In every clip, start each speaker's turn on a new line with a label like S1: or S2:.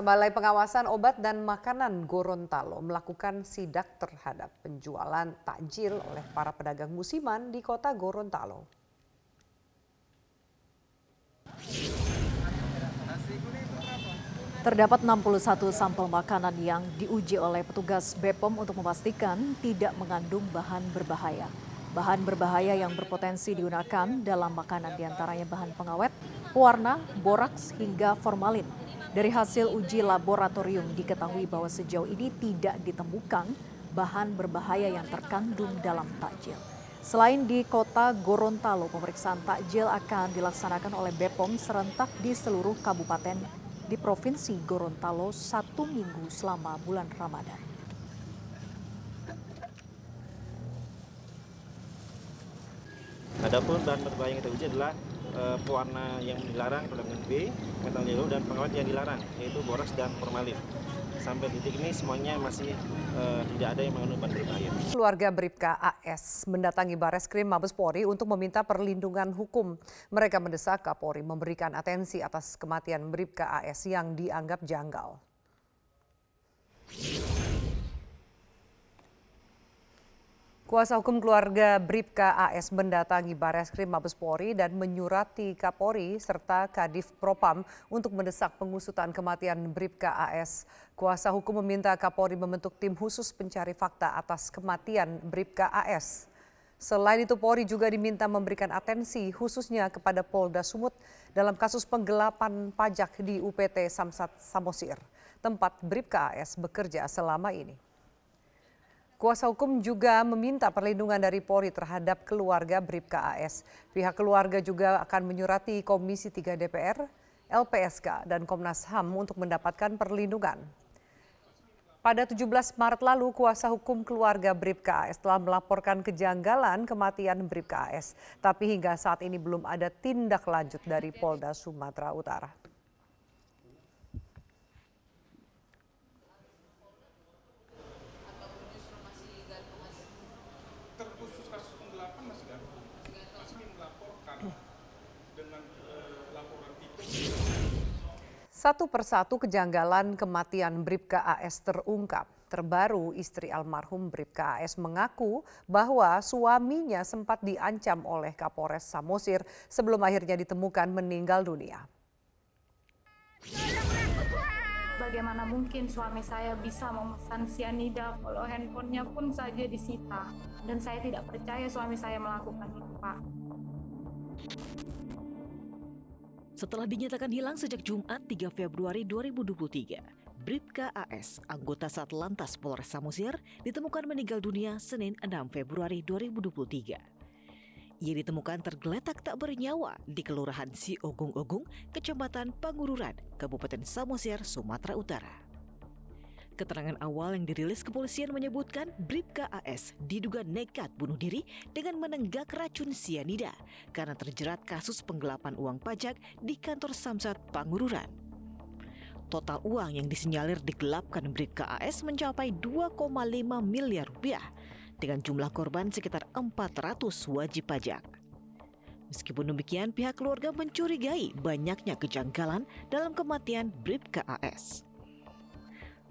S1: Balai Pengawasan Obat dan Makanan Gorontalo melakukan sidak terhadap penjualan takjil oleh para pedagang musiman di kota Gorontalo.
S2: Terdapat 61 sampel makanan yang diuji oleh petugas BPOM untuk memastikan tidak mengandung bahan berbahaya. Bahan berbahaya yang berpotensi digunakan dalam makanan di antaranya bahan pengawet, pewarna, boraks, hingga formalin. Dari hasil uji laboratorium diketahui bahwa sejauh ini tidak ditemukan bahan berbahaya yang terkandung dalam takjil. Selain di kota Gorontalo, pemeriksaan takjil akan dilaksanakan oleh BPOM serentak di seluruh kabupaten di Provinsi Gorontalo satu minggu selama bulan Ramadan.
S3: Adapun bahan berbahaya yang kita uji adalah uh, pewarna yang dilarang, dengan B, metal yellow, dan pengawet yang dilarang, yaitu boraks dan formalin sampai titik ini semuanya masih uh, tidak ada yang mengandung bahan berbahaya.
S1: Keluarga Bribka AS mendatangi Bares Krim Mabes Polri untuk meminta perlindungan hukum. Mereka mendesak Kapolri memberikan atensi atas kematian Bribka AS yang dianggap janggal. Kuasa hukum keluarga Bribka AS mendatangi Bareskrim Mabes Polri dan menyurati Kapolri serta Kadif Propam untuk mendesak pengusutan kematian Bribka AS. Kuasa hukum meminta Kapolri membentuk tim khusus pencari fakta atas kematian Bribka AS. Selain itu Polri juga diminta memberikan atensi khususnya kepada Polda Sumut dalam kasus penggelapan pajak di UPT Samsat Samosir, tempat Bribka AS bekerja selama ini. Kuasa hukum juga meminta perlindungan dari Polri terhadap keluarga Bribka AS. Pihak keluarga juga akan menyurati Komisi 3 DPR, LPSK, dan Komnas HAM untuk mendapatkan perlindungan. Pada 17 Maret lalu, kuasa hukum keluarga Bribka AS telah melaporkan kejanggalan kematian Bribka AS. Tapi hingga saat ini belum ada tindak lanjut dari Polda Sumatera Utara. Satu persatu kejanggalan kematian Bribka AS terungkap. Terbaru istri almarhum Bribka AS mengaku bahwa suaminya sempat diancam oleh Kapolres Samosir sebelum akhirnya ditemukan meninggal dunia.
S4: Bagaimana mungkin suami saya bisa memesan sianida kalau handphonenya pun saja disita. Dan saya tidak percaya suami saya melakukan itu, Pak.
S5: Setelah dinyatakan hilang sejak Jumat 3 Februari 2023, Bribka AS, anggota Satlantas Polres Samosir, ditemukan meninggal dunia Senin 6 Februari 2023. Ia ditemukan tergeletak tak bernyawa di Kelurahan Si Ogung-Ogung, Kecamatan Pangururan, Kabupaten Samosir, Sumatera Utara. Keterangan awal yang dirilis kepolisian menyebutkan Bribka AS diduga nekat bunuh diri dengan menenggak racun sianida karena terjerat kasus penggelapan uang pajak di kantor Samsat Pangururan. Total uang yang disinyalir digelapkan Bribka AS mencapai 2,5 miliar rupiah dengan jumlah korban sekitar 400 wajib pajak. Meskipun demikian, pihak keluarga mencurigai banyaknya kejanggalan dalam kematian Bribka AS.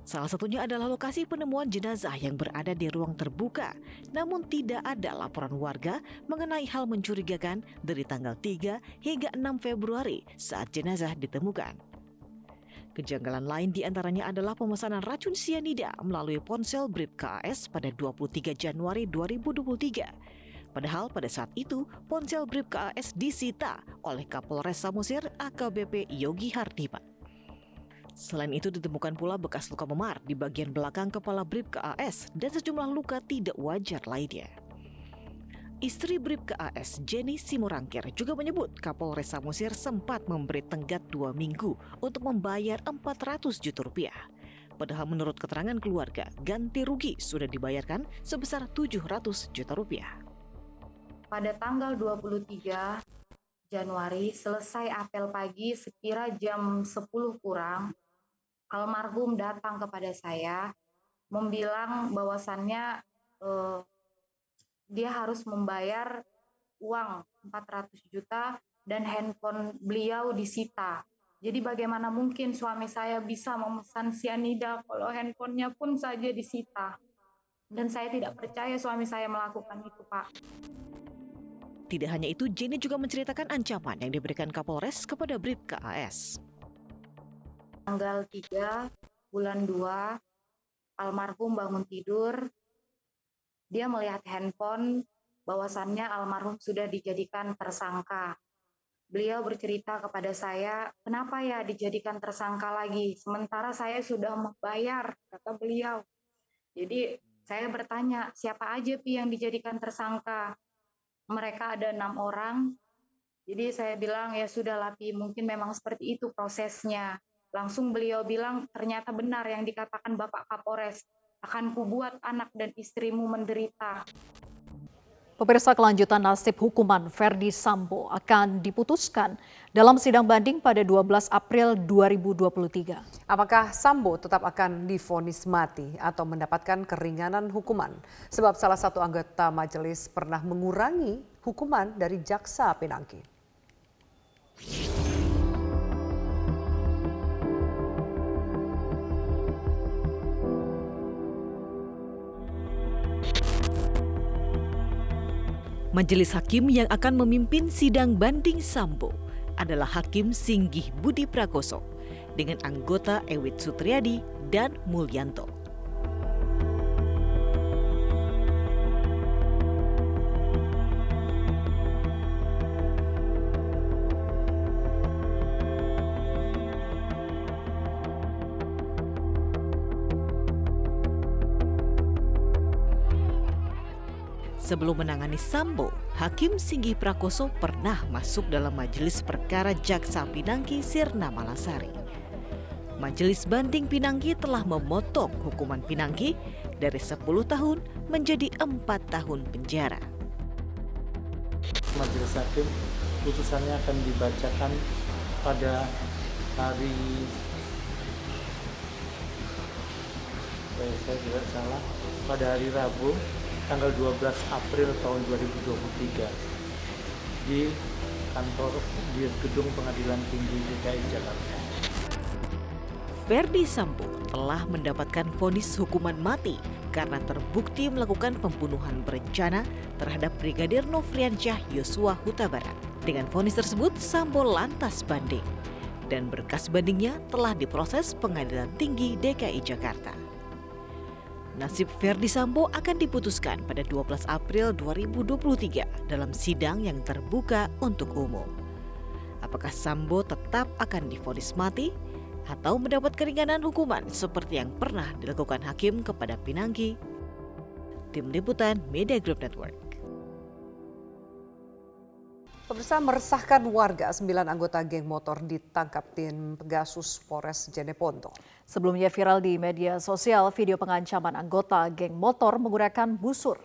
S5: Salah satunya adalah lokasi penemuan jenazah yang berada di ruang terbuka, namun tidak ada laporan warga mengenai hal mencurigakan dari tanggal 3 hingga 6 Februari saat jenazah ditemukan. Kejanggalan lain di antaranya adalah pemesanan racun sianida melalui ponsel Brip KAS pada 23 Januari 2023. Padahal pada saat itu ponsel Brip KAS disita oleh Kapolres Samosir AKBP Yogi Hardiman. Selain itu ditemukan pula bekas luka memar di bagian belakang kepala Brib KAS dan sejumlah luka tidak wajar lainnya. Istri Brib KAS, Jenny Simorangkir, juga menyebut Kapolres Samosir sempat memberi tenggat dua minggu untuk membayar 400 juta rupiah. Padahal menurut keterangan keluarga, ganti rugi sudah dibayarkan sebesar 700 juta rupiah.
S4: Pada tanggal 23 Januari selesai apel pagi sekira jam 10 kurang almarhum datang kepada saya membilang bahwasannya eh, dia harus membayar uang 400 juta dan handphone beliau disita Jadi bagaimana mungkin suami saya bisa memesan sianida kalau handphonenya pun saja disita. Dan saya tidak percaya suami saya melakukan itu, Pak.
S5: Tidak hanya itu, Jenny juga menceritakan ancaman yang diberikan Kapolres kepada Bribka AS.
S4: Tanggal 3 bulan 2, almarhum bangun tidur, dia melihat handphone bahwasannya almarhum sudah dijadikan tersangka beliau bercerita kepada saya, kenapa ya dijadikan tersangka lagi? Sementara saya sudah membayar, kata beliau. Jadi saya bertanya, siapa aja Pi yang dijadikan tersangka? Mereka ada enam orang. Jadi saya bilang, ya sudah lah Pi, mungkin memang seperti itu prosesnya. Langsung beliau bilang, ternyata benar yang dikatakan Bapak Kapolres, akan kubuat anak dan istrimu menderita.
S2: Pemirsa kelanjutan nasib hukuman Verdi Sambo akan diputuskan dalam sidang banding pada 12 April 2023.
S1: Apakah Sambo tetap akan difonis mati atau mendapatkan keringanan hukuman? Sebab salah satu anggota majelis pernah mengurangi hukuman dari jaksa Pinangki.
S5: Majelis hakim yang akan memimpin sidang banding Sambo adalah Hakim Singgih Budi Prakoso dengan anggota Ewit Sutriadi dan Mulyanto. Sebelum menangani Sambo, Hakim Singgi Prakoso pernah masuk dalam majelis perkara Jaksa Pinangki Sirna Malasari. Majelis Banding Pinangki telah memotong hukuman Pinangki dari 10 tahun menjadi 4 tahun penjara.
S6: Majelis Hakim putusannya akan dibacakan pada hari saya tidak salah pada hari Rabu tanggal 12 April tahun 2023 di kantor di Gedung Pengadilan Tinggi DKI Jakarta.
S5: Verdi Sambo telah mendapatkan vonis hukuman mati karena terbukti melakukan pembunuhan berencana terhadap Brigadir Nofriansyah Yosua Huta Barat. Dengan vonis tersebut, Sambo lantas banding dan berkas bandingnya telah diproses Pengadilan Tinggi DKI Jakarta. Nasib Verdi Sambo akan diputuskan pada 12 April 2023 dalam sidang yang terbuka untuk umum. Apakah Sambo tetap akan difonis mati atau mendapat keringanan hukuman seperti yang pernah dilakukan hakim kepada Pinangki? Tim Liputan Media Group Network.
S1: Pemirsa meresahkan warga, sembilan anggota geng motor ditangkap tim Pegasus Polres Jeneponto.
S2: Sebelumnya viral di media sosial video pengancaman anggota geng motor menggunakan busur.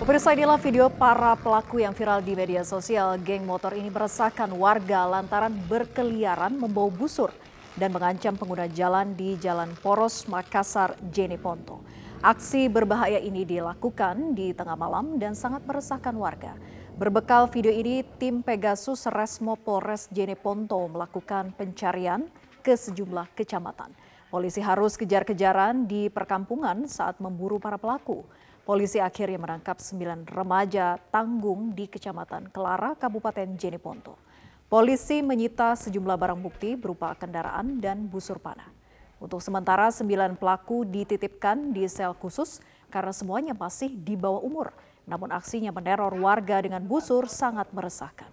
S2: Pemirsa inilah video para pelaku yang viral di media sosial. Geng motor ini meresahkan warga lantaran berkeliaran membawa busur dan mengancam pengguna jalan di Jalan Poros Makassar Jeneponto. Aksi berbahaya ini dilakukan di tengah malam dan sangat meresahkan warga. Berbekal video ini, tim Pegasus Resmo Polres Jeneponto melakukan pencarian ke sejumlah kecamatan. Polisi harus kejar-kejaran di perkampungan saat memburu para pelaku. Polisi akhirnya menangkap sembilan remaja tanggung di Kecamatan Kelara, Kabupaten Jeneponto. Polisi menyita sejumlah barang bukti berupa kendaraan dan busur panah. Untuk sementara sembilan pelaku dititipkan di sel khusus karena semuanya masih di bawah umur. Namun aksinya meneror warga dengan busur sangat meresahkan.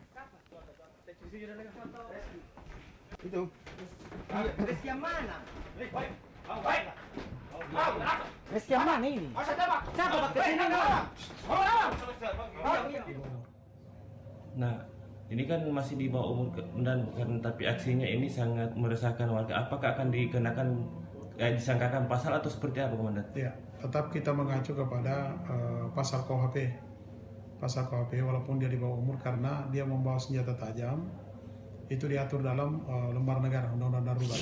S7: Nah, ini kan masih di bawah umur dan kan tapi aksinya ini sangat meresahkan warga. Apakah akan dikenakan eh, disangkakan pasal atau seperti apa, Komandan?
S8: Ya, tetap kita mengacu kepada uh, pasal KUHP. Pasal KUHP walaupun dia di bawah umur karena dia membawa senjata tajam itu diatur dalam uh, lembar negara undang-undang darurat.